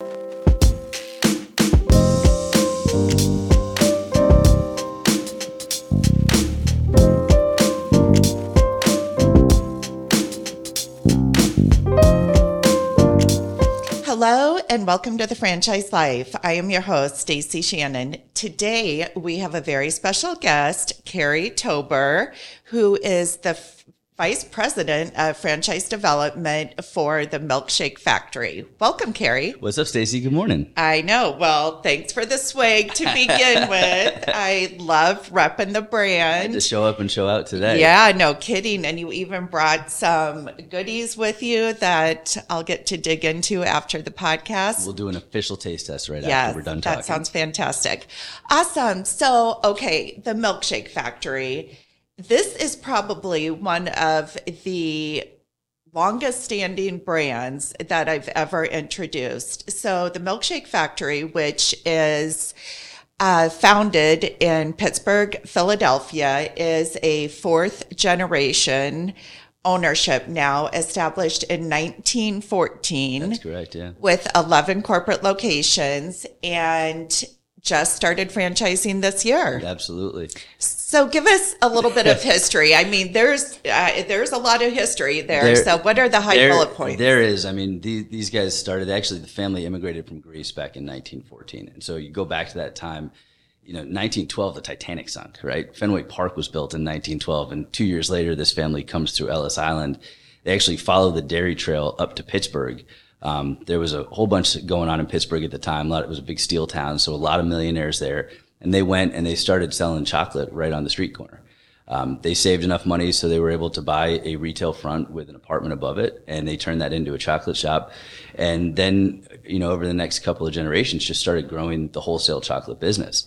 Hello and welcome to the Franchise Life. I am your host, Stacie Shannon. Today we have a very special guest, Cary Tober, who is the Vice President of Franchise Development for the Milkshake Factory. Welcome, Cary. What's up, Stacie? Good morning. I know. Well, thanks for the swag to begin with. I love repping the brand. To show up and show out today. Yeah, no kidding. And you even brought some goodies with you that I'll get to dig into after the podcast. We'll do an official taste test right Yes, after we're done talking. that sounds fantastic. Awesome. So, okay, the Milkshake Factory. This is probably one of the longest standing brands that I've ever introduced. So, the Milkshake Factory, which is uh, founded in Pittsburgh, Philadelphia, is a fourth generation ownership now established in 1914 That's correct, yeah. with 11 corporate locations and just started franchising this year. Absolutely. So give us a little bit of history. I mean, there's uh, there's a lot of history there. There- so what are the high There- bullet points? There is. I mean, the, these guys started, actually, the family immigrated from Greece back in 1914. And so you go back to that time, you know, 1912, the Titanic sunk, right? Fenway Park was built in 1912. And two years later, this family comes through Ellis Island. They actually follow the dairy trail up to Pittsburgh. Um, there was a whole bunch going on in Pittsburgh at the time. Lot, it was a big steel town, so a lot of millionaires there. And they went and they started selling chocolate right on the street corner. Um, they saved enough money so they were able to buy a retail front with an apartment above it, and they turned that into a chocolate shop. And then, you know, over the next couple of generations, just started growing the wholesale chocolate business.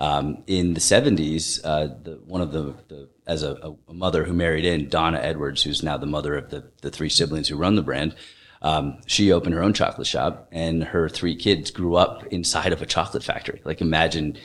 Um, in the 70s, uh, the, one of the, the as a, a mother who married in, Donna Edwards, who's now the mother of the, the three siblings who run the brand, um, she opened her own chocolate shop, and her three kids grew up inside of a chocolate factory. Like, imagine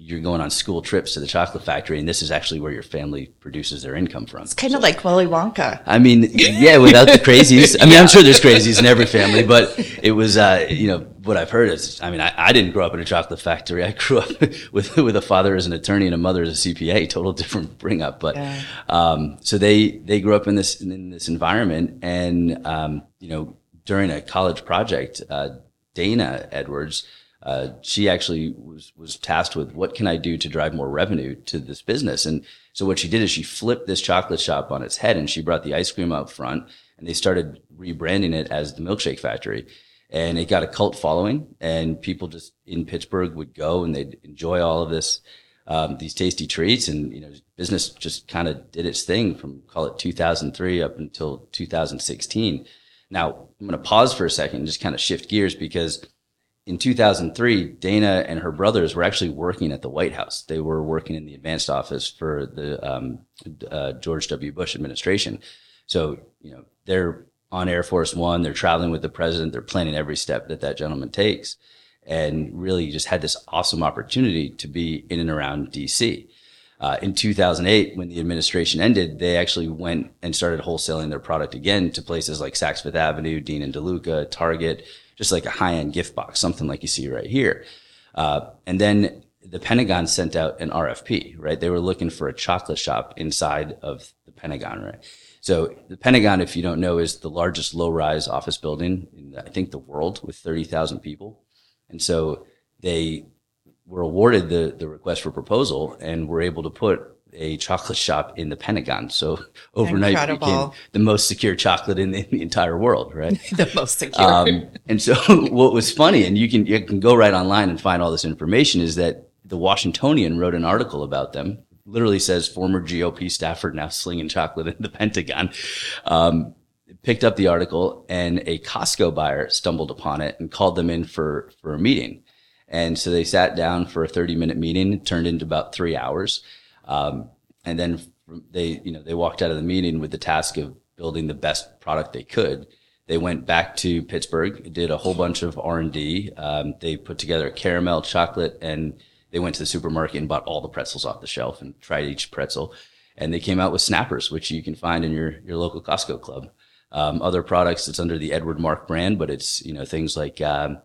you're going on school trips to the chocolate factory, and this is actually where your family produces their income from. it's kind of like Willy Wonka. I mean, yeah, without the crazies. I mean, I'm sure there's crazies in every family, but it was, uh, you know, what I've heard is, I mean, I, I didn't grow up in a chocolate factory. I grew up with with a father as an attorney and a mother as a CPA. Total different bring up, but Yeah. um, so they they grew up in this in this environment, and um, you know, during a college project, uh, Dana Edwards. Uh, she actually was was tasked with what can I do to drive more revenue to this business, and so what she did is she flipped this chocolate shop on its head, and she brought the ice cream up front, and they started rebranding it as the Milkshake Factory, and it got a cult following, and people just in Pittsburgh would go and they'd enjoy all of this, um, these tasty treats, and you know, business just kind of did its thing from call it 2003 up until 2016. Now I'm going to pause for a second and just kind of shift gears because in 2003, Dana and her brothers were actually working at the White House. They were working in the advanced office for the um, uh, George W. Bush administration. So, you know, they're on Air Force One, they're traveling with the president, they're planning every step that that gentleman takes, and really just had this awesome opportunity to be in and around DC. Uh, in 2008, when the administration ended, they actually went and started wholesaling their product again to places like Saks Fifth Avenue, Dean and DeLuca, Target, just like a high-end gift box, something like you see right here. Uh, and then the Pentagon sent out an RFP, right? They were looking for a chocolate shop inside of the Pentagon, right? So the Pentagon, if you don't know, is the largest low-rise office building in, I think, the world with 30,000 people. And so they were awarded the, the request for proposal and were able to put a chocolate shop in the Pentagon. So overnight Incredible. became the most secure chocolate in the, in the entire world, right? the most secure. Um, and so what was funny, and you can you can go right online and find all this information, is that the Washingtonian wrote an article about them. Literally says former GOP staffer now slinging chocolate in the Pentagon. Um, picked up the article, and a Costco buyer stumbled upon it and called them in for for a meeting. And so they sat down for a 30 minute meeting. It turned into about three hours. Um, and then they, you know, they walked out of the meeting with the task of building the best product they could. They went back to Pittsburgh, did a whole bunch of R and D. Um, they put together caramel chocolate, and they went to the supermarket and bought all the pretzels off the shelf and tried each pretzel. And they came out with snappers, which you can find in your your local Costco club. Um, other products, it's under the Edward Marc brand, but it's you know things like um,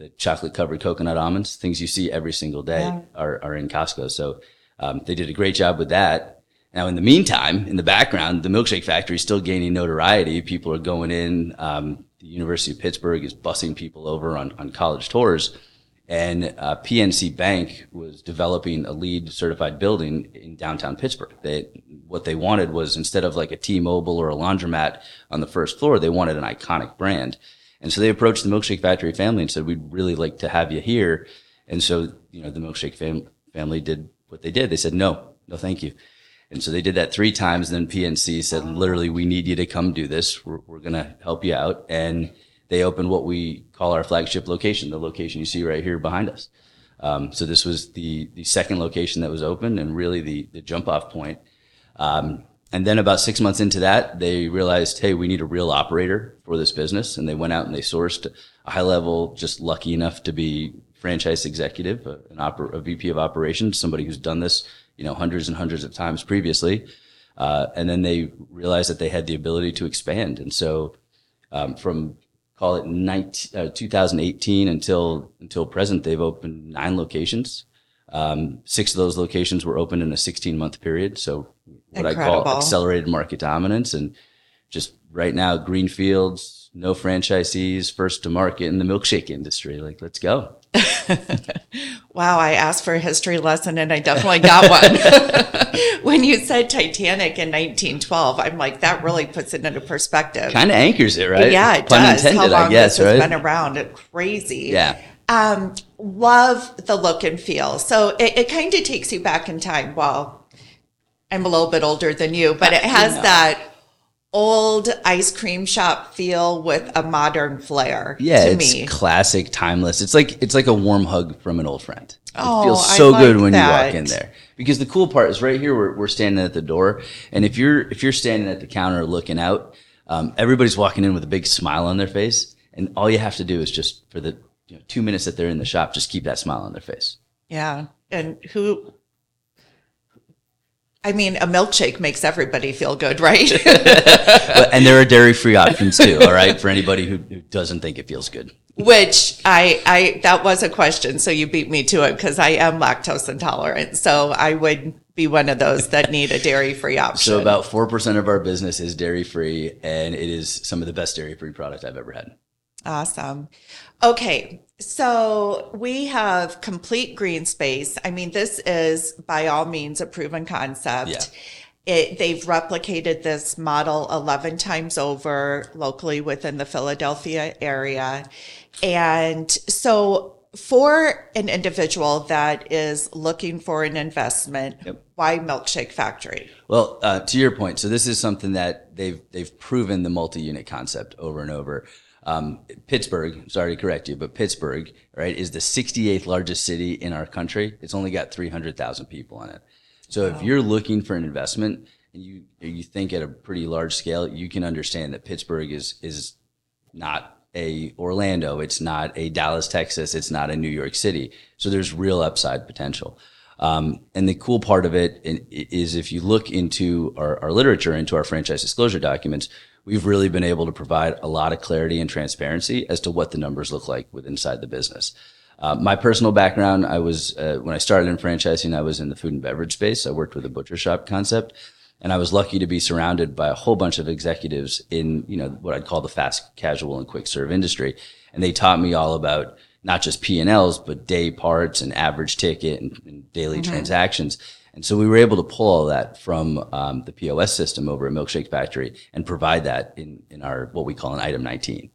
the chocolate covered coconut almonds, things you see every single day Yeah. are, are in Costco. So um, they did a great job with that. Now, in the meantime, in the background, the milkshake factory is still gaining notoriety. People are going in. Um, the University of Pittsburgh is busing people over on, on college tours. And uh, PNC Bank was developing a LEED certified building in downtown Pittsburgh. They, what they wanted was instead of like a T-Mobile or a laundromat on the first floor, they wanted an iconic brand. And so they approached the Milkshake Factory family and said, "We'd really like to have you here." And so, you know, the Milkshake fam- family did what they did. They said, "No, no, thank you." And so they did that three times. And then PNC said, literally, we need you to come do this. We're, we're going to help you out. And they opened what we call our flagship location, the location you see right here behind us. Um, so this was the, the second location that was open and really the, the jump off point. Um, and then about six months into that, they realized, hey, we need a real operator for this business. And they went out and they sourced a high level, just lucky enough to be franchise executive, a- an oper- a VP of operations, somebody who's done this, you know, hundreds and hundreds of times previously. Uh, and then they realized that they had the ability to expand. And so um, from call it 19, uh, 2018 until until present, they've opened nine locations. Um, six of those locations were opened in a 16 month period. So what I call accelerated market dominance, and just right now, greenfields, no franchisees, first to market in the milkshake industry. Like, let's go. Wow, I asked for a history lesson and I definitely got one. when you said Titanic in 1912, I'm like, that really puts it into perspective. Kind of anchors it, right? Yeah, it Pun does. intended, How long I guess, this has been around. It's crazy. Yeah. Um, love the look and feel. So it, it kind of takes you back in time. Well, I'm a little bit older than you, but it has know. that old ice cream shop feel with a modern flair Yeah, to it's me. classic, timeless. It's like it's like a warm hug from an old friend. It Oh, feels so like good when you walk in there. Because the cool part is right here. We're, we're standing at the door, and if you're if you're standing at the counter looking out, um, everybody's walking in with a big smile on their face, and all you have to do is just for the you know, two minutes that they're in the shop, just keep that smile on their face. Yeah. And who, I mean, a milkshake makes everybody feel good, right? But, and there are dairy free options too. All right, for anybody who, who doesn't think it feels good. Which I, I, that was a question. So you beat me to it because I am lactose intolerant. So I would be one of those that need a dairy free option. So about four percent of our business is dairy free, and it is some of the best dairy free product I've ever had. Awesome. Okay. So we have complete green space. I mean, this is by all means a proven concept. Yeah. It, they've replicated this model 11 times over locally within the Philadelphia area. And so for an individual that is looking for an investment, Yep. why Milkshake Factory? Well, uh, to your point, so this is something that they've they've proven the multi-unit concept over and over. Um, Pittsburgh, sorry to correct you, but Pittsburgh, right, is the 68th largest city in our country. It's only got 300,000 people on it. So if you're looking for an investment and you you think at a pretty large scale, you can understand that Pittsburgh is is not a Orlando, it's not a Dallas, Texas, it's not a New York City. So there's real upside potential. Um, and the cool part of it is if you look into our, our literature, into our franchise disclosure documents, we've really been able to provide a lot of clarity and transparency as to what the numbers look like with inside the business. Uh, my personal background, I was, uh, when I started in franchising, I was in the food and beverage space. I worked with a butcher shop concept and I was lucky to be surrounded by a whole bunch of executives in, you know, what I'd call the fast casual and quick serve industry. And they taught me all about not just P and Ls, but day parts and average ticket and, and daily transactions. And so we were able to pull all that from um, the POS system over at Milkshake Factory and provide that in, in our, what we call an item 19.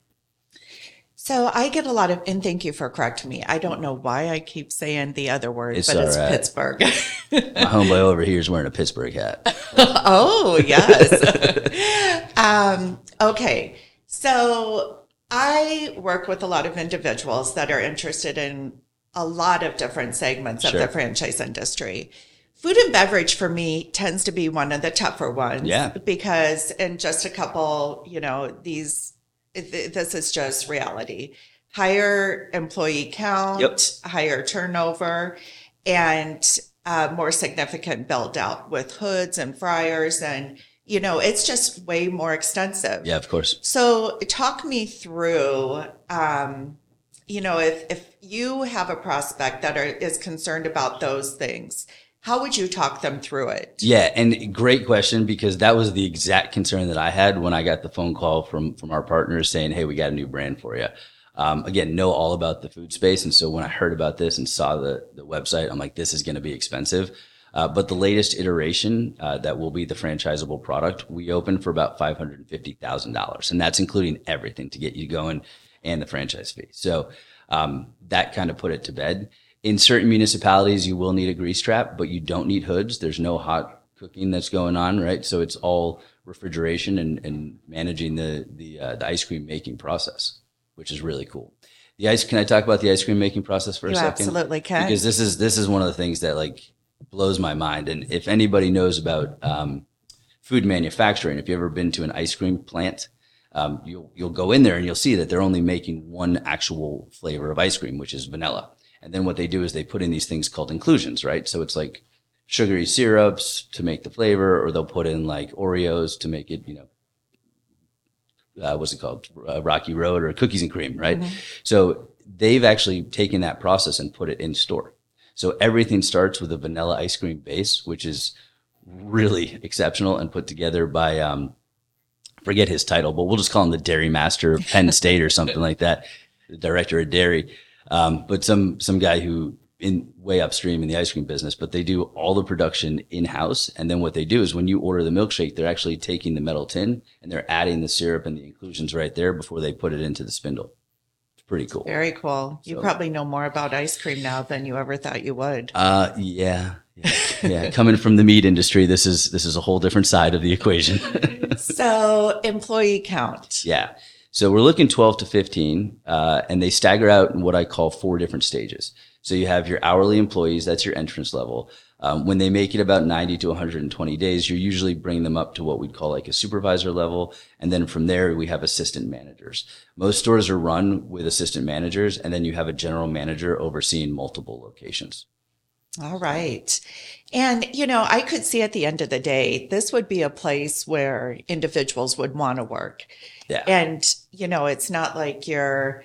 So I get a lot of, and thank you for correcting me. I don't know why I keep saying the other word, It's but it's right. Pittsburgh. My homeboy over here is wearing a Pittsburgh hat. oh, yes. um, okay. So I work with a lot of individuals that are interested in a lot of different segments of Sure. the franchise industry. Food and beverage for me tends to be one of the tougher ones. Yeah. Because in just a couple, you know, these, th- this is just reality. Higher employee count, Yep. higher turnover, and uh, more significant build out with hoods and fryers. And, you know, it's just way more extensive. Yeah, of course. So talk me through um, you know, if if you have a prospect that are, is concerned about those things, how would you talk them through it? Yeah, and great question because that was the exact concern that I had when I got the phone call from from our partners saying, "Hey, we got a new brand for you." Um, again, know all about the food space, and so when I heard about this and saw the the website, I'm like, "This is going to be expensive." Uh, but the latest iteration uh, that will be the franchisable product, we open for about five hundred and fifty thousand dollars, and that's including everything to get you going and the franchise fee. So um, that kind of put it to bed. In certain municipalities, you will need a grease trap, but you don't need hoods. There's no hot cooking that's going on, right? So it's all refrigeration and, and managing the the, uh, the ice cream making process, which is really cool. The ice. Can I talk about the ice cream making process for you a second? absolutely can. Because this is this is one of the things that like blows my mind. And if anybody knows about um, food manufacturing, if you've ever been to an ice cream plant, um, you'll you'll go in there and you'll see that they're only making one actual flavor of ice cream, which is vanilla. And then what they do is they put in these things called inclusions, right? So it's like sugary syrups to make the flavor, or they'll put in like Oreos to make it, you know, uh, what's it called, uh, Rocky Road or cookies and cream, right? So they've actually taken that process and put it in store. So everything starts with a vanilla ice cream base, which is really exceptional and put together by um, forget his title, but we'll just call him the Dairy Master of Penn State or something like that, the director of dairy. Um, but some some guy who in way upstream in the ice cream business, but they do all the production in house. And then what they do is when you order the milkshake, they're actually taking the metal tin and they're adding the syrup and the inclusions right there before they put it into the spindle. Pretty cool. Very cool. You So- probably know more about ice cream now than you ever thought you would. Uh, yeah. Yeah. yeah. Coming from the meat industry, this is this is a whole different side of the equation. so, employee count. Yeah. So we're looking 12 to 15, uh, and they stagger out in what I call four different stages. So you have your hourly employees, that's your entrance level. Um, when they make it about 90 to 120 days, you're usually bringing them up to what we'd call like a supervisor level. And then from there, we have assistant managers. Most stores are run with assistant managers, and then you have a general manager overseeing multiple locations. All right. And, you know, I could see at the end of the day, this would be a place where individuals would want to work. Yeah. And, you know, it's not like you're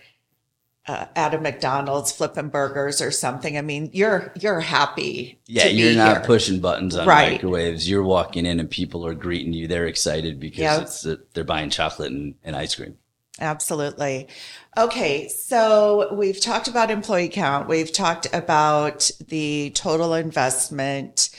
uh, at a McDonald's flipping burgers or something. I mean, you're, you're happy. Yeah, you're not here. pushing buttons on Right. microwaves. You're walking in and people are greeting you. They're excited because Yep. it's they're buying chocolate and, and ice cream. Absolutely. Okay, so we've talked about employee count. We've talked about the total investment.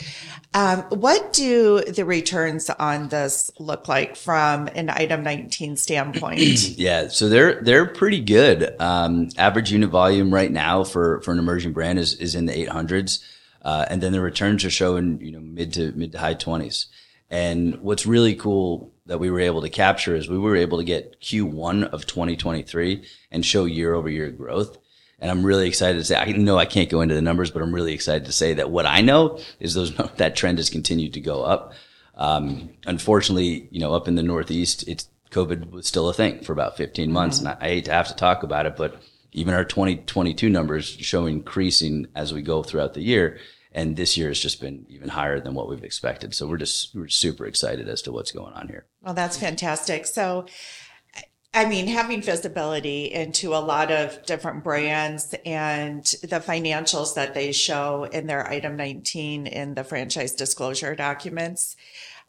Um, what do the returns on this look like from an item 19 standpoint? Yeah, so they're they're pretty good. Um, average unit volume right now for for an emerging brand is is in the 800s, uh, and then the returns are showing you know mid to mid to high 20s. And what's really cool that we were able to capture is we were able to get Q1 of 2023 and show year over year growth. And I'm really excited to say I know I can't go into the numbers, but I'm really excited to say that what I know is those that trend has continued to go up. Um, unfortunately, you know, up in the Northeast, it's COVID was still a thing for about 15 months, and I, I hate to have to talk about it, but even our 2022 numbers show increasing as we go throughout the year, and this year has just been even higher than what we've expected. So we're just we're super excited as to what's going on here. Well, that's fantastic. So, I mean, having visibility into a lot of different brands and the financials that they show in their item 19 in the franchise disclosure documents.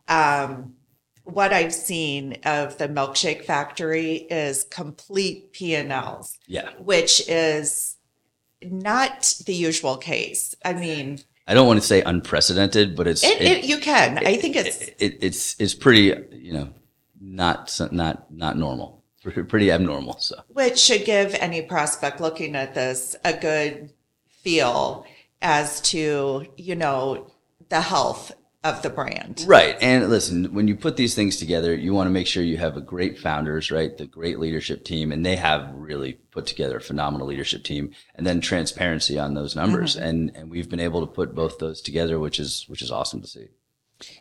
Um, what I've seen of the Milkshake Factory is complete P&Ls, Yeah, which is not the usual case. I mean, I don't want to say unprecedented, but it's it, it, you can. I think it's it, it's it's pretty you know not not not normal, pretty abnormal. So which should give any prospect looking at this a good feel as to, you know, the health of the brand. Right. And listen, when you put these things together, you want to make sure you have a great founders, right? The great leadership team, and they have really put together a phenomenal leadership team and then transparency on those numbers. Mm-hmm. And and we've been able to put both those together, which is which is awesome to see.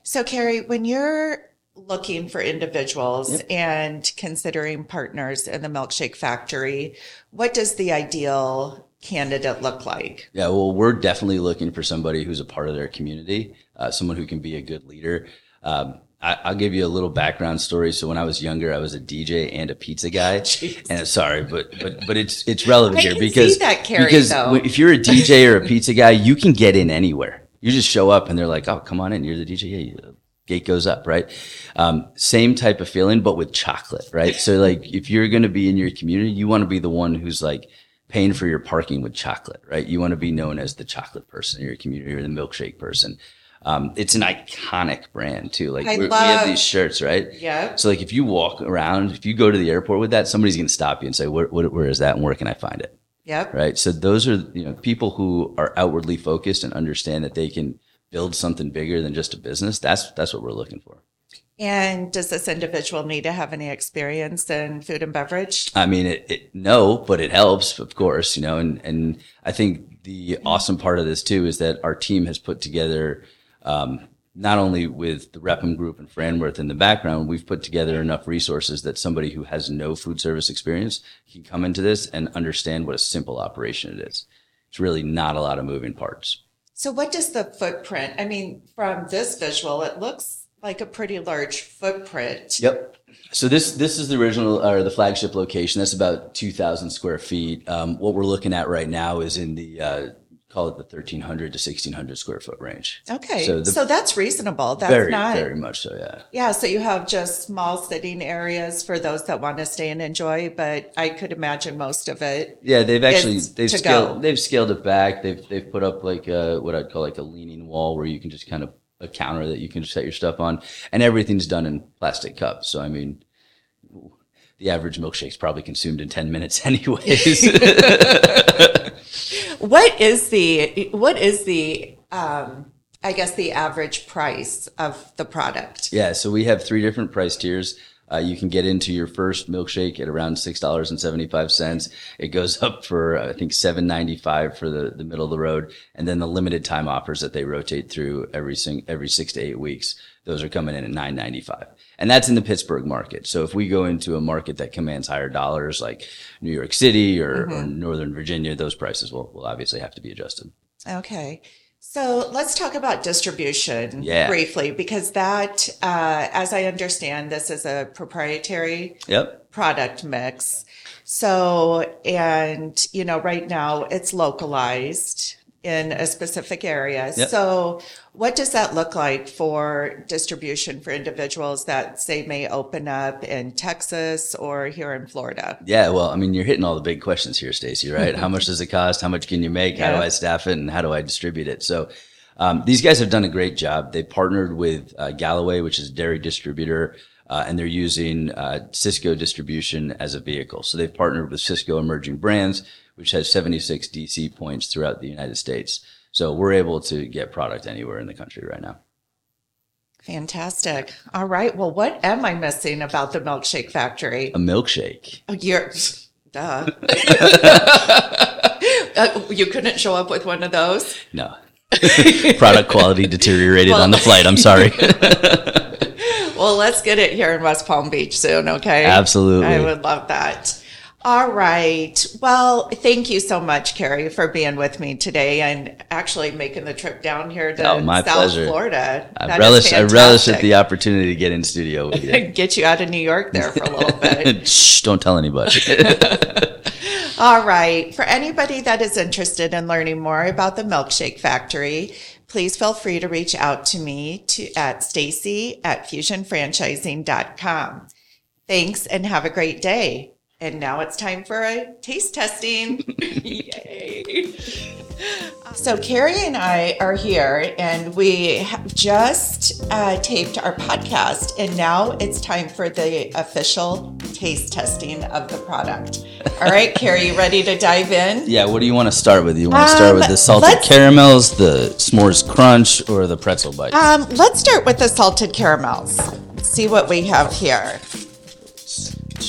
So, Cary, when you're looking for individuals and considering partners in the Milkshake Factory, what does the ideal candidate look like? Yeah, well, we're definitely looking for somebody who's a part of their community, uh, someone who can be a good leader. Um, I, I'll give you a little background story. So when I was younger, I was a DJ and a pizza guy. Jeez. and sorry, but but but it's it's relevant I here because that, Cary, because though. if you're a DJ or a pizza guy, you can get in anywhere. You just show up and they're like, "Oh, come on in. You're the DJ. Yeah, you- gate goes up, right?" Um, same type of feeling, but with chocolate, right? So like, if you're going to be in your community, you want to be the one who's like paying for your parking with chocolate, right? You want to be known as the chocolate person in your community or the milkshake person. Um, it's an iconic brand too. Like I we have these shirts, right? Yeah. So like if you walk around, if you go to the airport with that, somebody's going to stop you and say, where, where, where is that and where can I find it? Yep. Right. So those are, you know, people who are outwardly focused and understand that they can build something bigger than just a business. That's, that's what we're looking for. And does this individual need to have any experience in food and beverage? I mean, it, it no, but it helps, of course, you know, and, and I think the awesome part of this too is that our team has put together, um, not only with the Repham Group and Franworth in the background, we've put together enough resources that somebody who has no food service experience can come into this and understand what a simple operation it is. It's really not a lot of moving parts. So, what does the footprint? I mean, from this visual, it looks like a pretty large footprint. Yep. So this this is the original or the flagship location. That's about two thousand square feet. Um, what we're looking at right now is in the uh, call it the thirteen hundred to sixteen hundred square foot range. Okay, so, So that's reasonable. That's very not. very much so. Yeah. Yeah, so you have just small sitting areas for those that want to stay and enjoy, but I could imagine most of it. Yeah, they've actually they've scaled go. they've scaled it back. They've they've put up like a, what I'd call like a leaning wall where you can just kind of a counter that you can set your stuff on, and everything's done in plastic cups. So I mean, the average milkshake's probably consumed in ten minutes, anyways. What is the what is the um, I guess the average price of the product? Yeah, so we have three different price tiers. Uh, you can get into your first milkshake at around six dollars and seventy five cents. It goes up for I think seven ninety five for the, the middle of the road, and then the limited time offers that they rotate through every sing, every six to eight weeks. Those are coming in at nine ninety five, and that's in the Pittsburgh market. So if we go into a market that commands higher dollars, like New York City or, or Northern Virginia, those prices will, will obviously have to be adjusted. Okay. So let's talk about distribution Yeah. briefly, because that, uh, as I understand, this is a proprietary Yep. product mix. So, and, you know, right now it's localized in a specific area. Yep. So, what does that look like for distribution for individuals that say may open up in Texas or here in Florida? Yeah, well, I mean, you're hitting all the big questions here, Stacie, right? How much does it cost? How much can you make? How do I staff it? And how do I distribute it? So, um, these guys have done a great job. They partnered with uh, Galloway, which is a dairy distributor, uh, and they're using uh, Sysco distribution as a vehicle. So they've partnered with Sysco Emerging Brands, which has 76 DC points throughout the United States. So we're able to get product anywhere in the country right now. Fantastic. All right. Well, what am I missing about the Milkshake Factory? A milkshake. Oh, you're, duh. Uh, you couldn't show up with one of those? No. product quality deteriorated Well- on the flight. I'm sorry. Well, let's get it here in West Palm Beach soon, okay? Absolutely. I would love that. All right. Well, thank you so much, Cary, for being with me today and actually making the trip down here to Oh, South pleasure. Florida. I That is relish, I relish at the opportunity to get in studio with you. Get you out of New York there for a little bit. Shh, don't tell anybody. All right. For anybody that is interested in learning more about the Milkshake Factory, please feel free to reach out to me to, at stacy at fusionfranchising.com. Thanks and have a great day. And now it's time for a taste testing. Yay. So, Cary and I are here, and we have just uh, taped our podcast, and now it's time for the official taste testing of the product. All right, Cary, you ready to dive in? yeah, what do you want to start with? You want to start Um, with the salted caramels, the s'mores crunch, or the pretzel bites? Um, let's start with the salted caramels. See what we have here.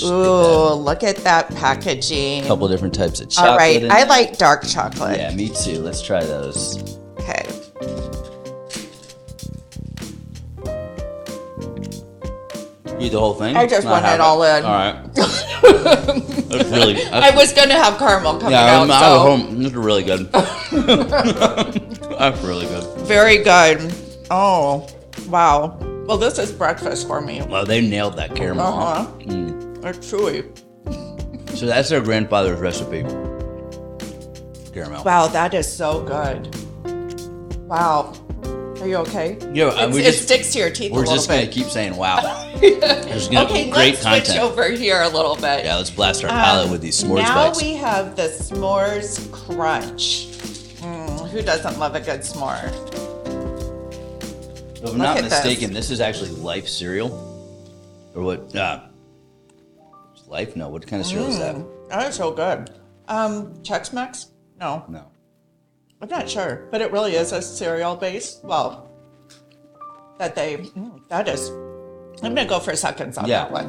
Ooh, look at that packaging. A couple different types of chocolate. All right, in I there. like dark chocolate. Yeah, me too. Let's try those. Okay. You eat the whole thing? I just want have it all in. All right. That's really. I was gonna have caramel coming out. yeah, out. I'm out so. of home. This is really good. That's really good. Very good. Oh, wow. Well, this is breakfast for me. Well, they nailed that caramel. Uh huh. It's chewy. So that's their grandfather's recipe. Caramel. Wow, that is so good. Wow. Are you okay? Yeah, uh, we it just- sticks to your teeth a We're little just gonna bit. keep saying wow. There's gonna okay, be great let's content. switch over here a little bit. Yeah, let's blast our palate with these s'mores now bites. we have the s'mores crunch. Mm, who doesn't love a good s'more? if I'm not at this. mistaken, this. is actually Life cereal, or what? Uh, Life? No. What kind of cereal is that? That is so good. Um, Chex Mix? No, No. I'm not sure, but it really is a cereal base. Well, that they mm, that is. I'm gonna go for seconds on Yeah. that one.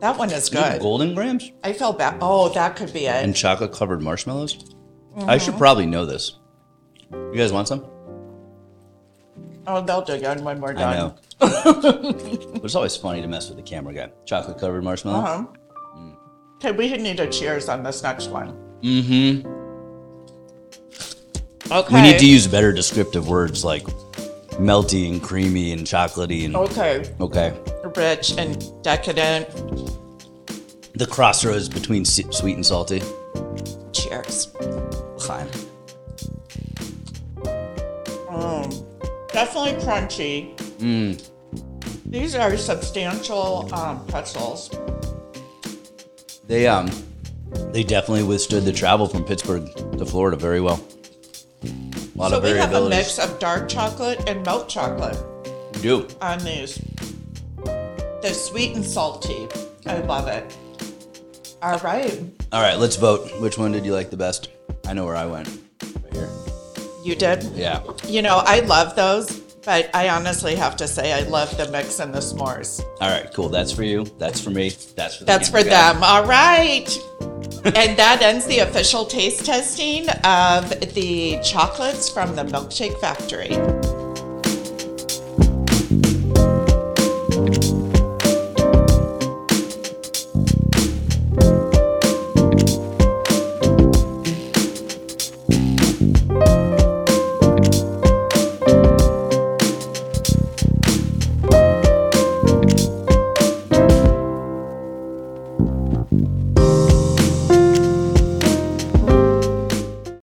That one is You have good. Golden Grahams I feel bad. Oh, that could be it. and chocolate covered marshmallows. I Mm-hmm. should probably know this. You guys want some? Oh, they'll dig in when we're I done. know. but it's always funny to mess with the camera guy. Chocolate covered marshmallow. Uh-huh. Okay, we need a cheers on this next one. Mm-hmm. Okay. We need to use better descriptive words like melty and creamy and chocolatey and Okay, okay. rich and decadent. The crossroads between sweet and salty. Cheers. Fine. Definitely crunchy. Mm. These are substantial um, pretzels. They um they definitely withstood the travel from Pittsburgh to Florida very well. A lot so of we have a mix of dark chocolate and milk chocolate We do. on these. They're sweet and salty. I love it. All right. All right, let's vote. Which one did you like the best? I know where I went. Right here. You did? Yeah. You know, I love those, but I honestly have to say I love the mix and the s'mores. All right, cool. That's for you. That's for me. That's for the That's for guy. them. All right. and that ends the official taste testing of the chocolates from the Milkshake Factory.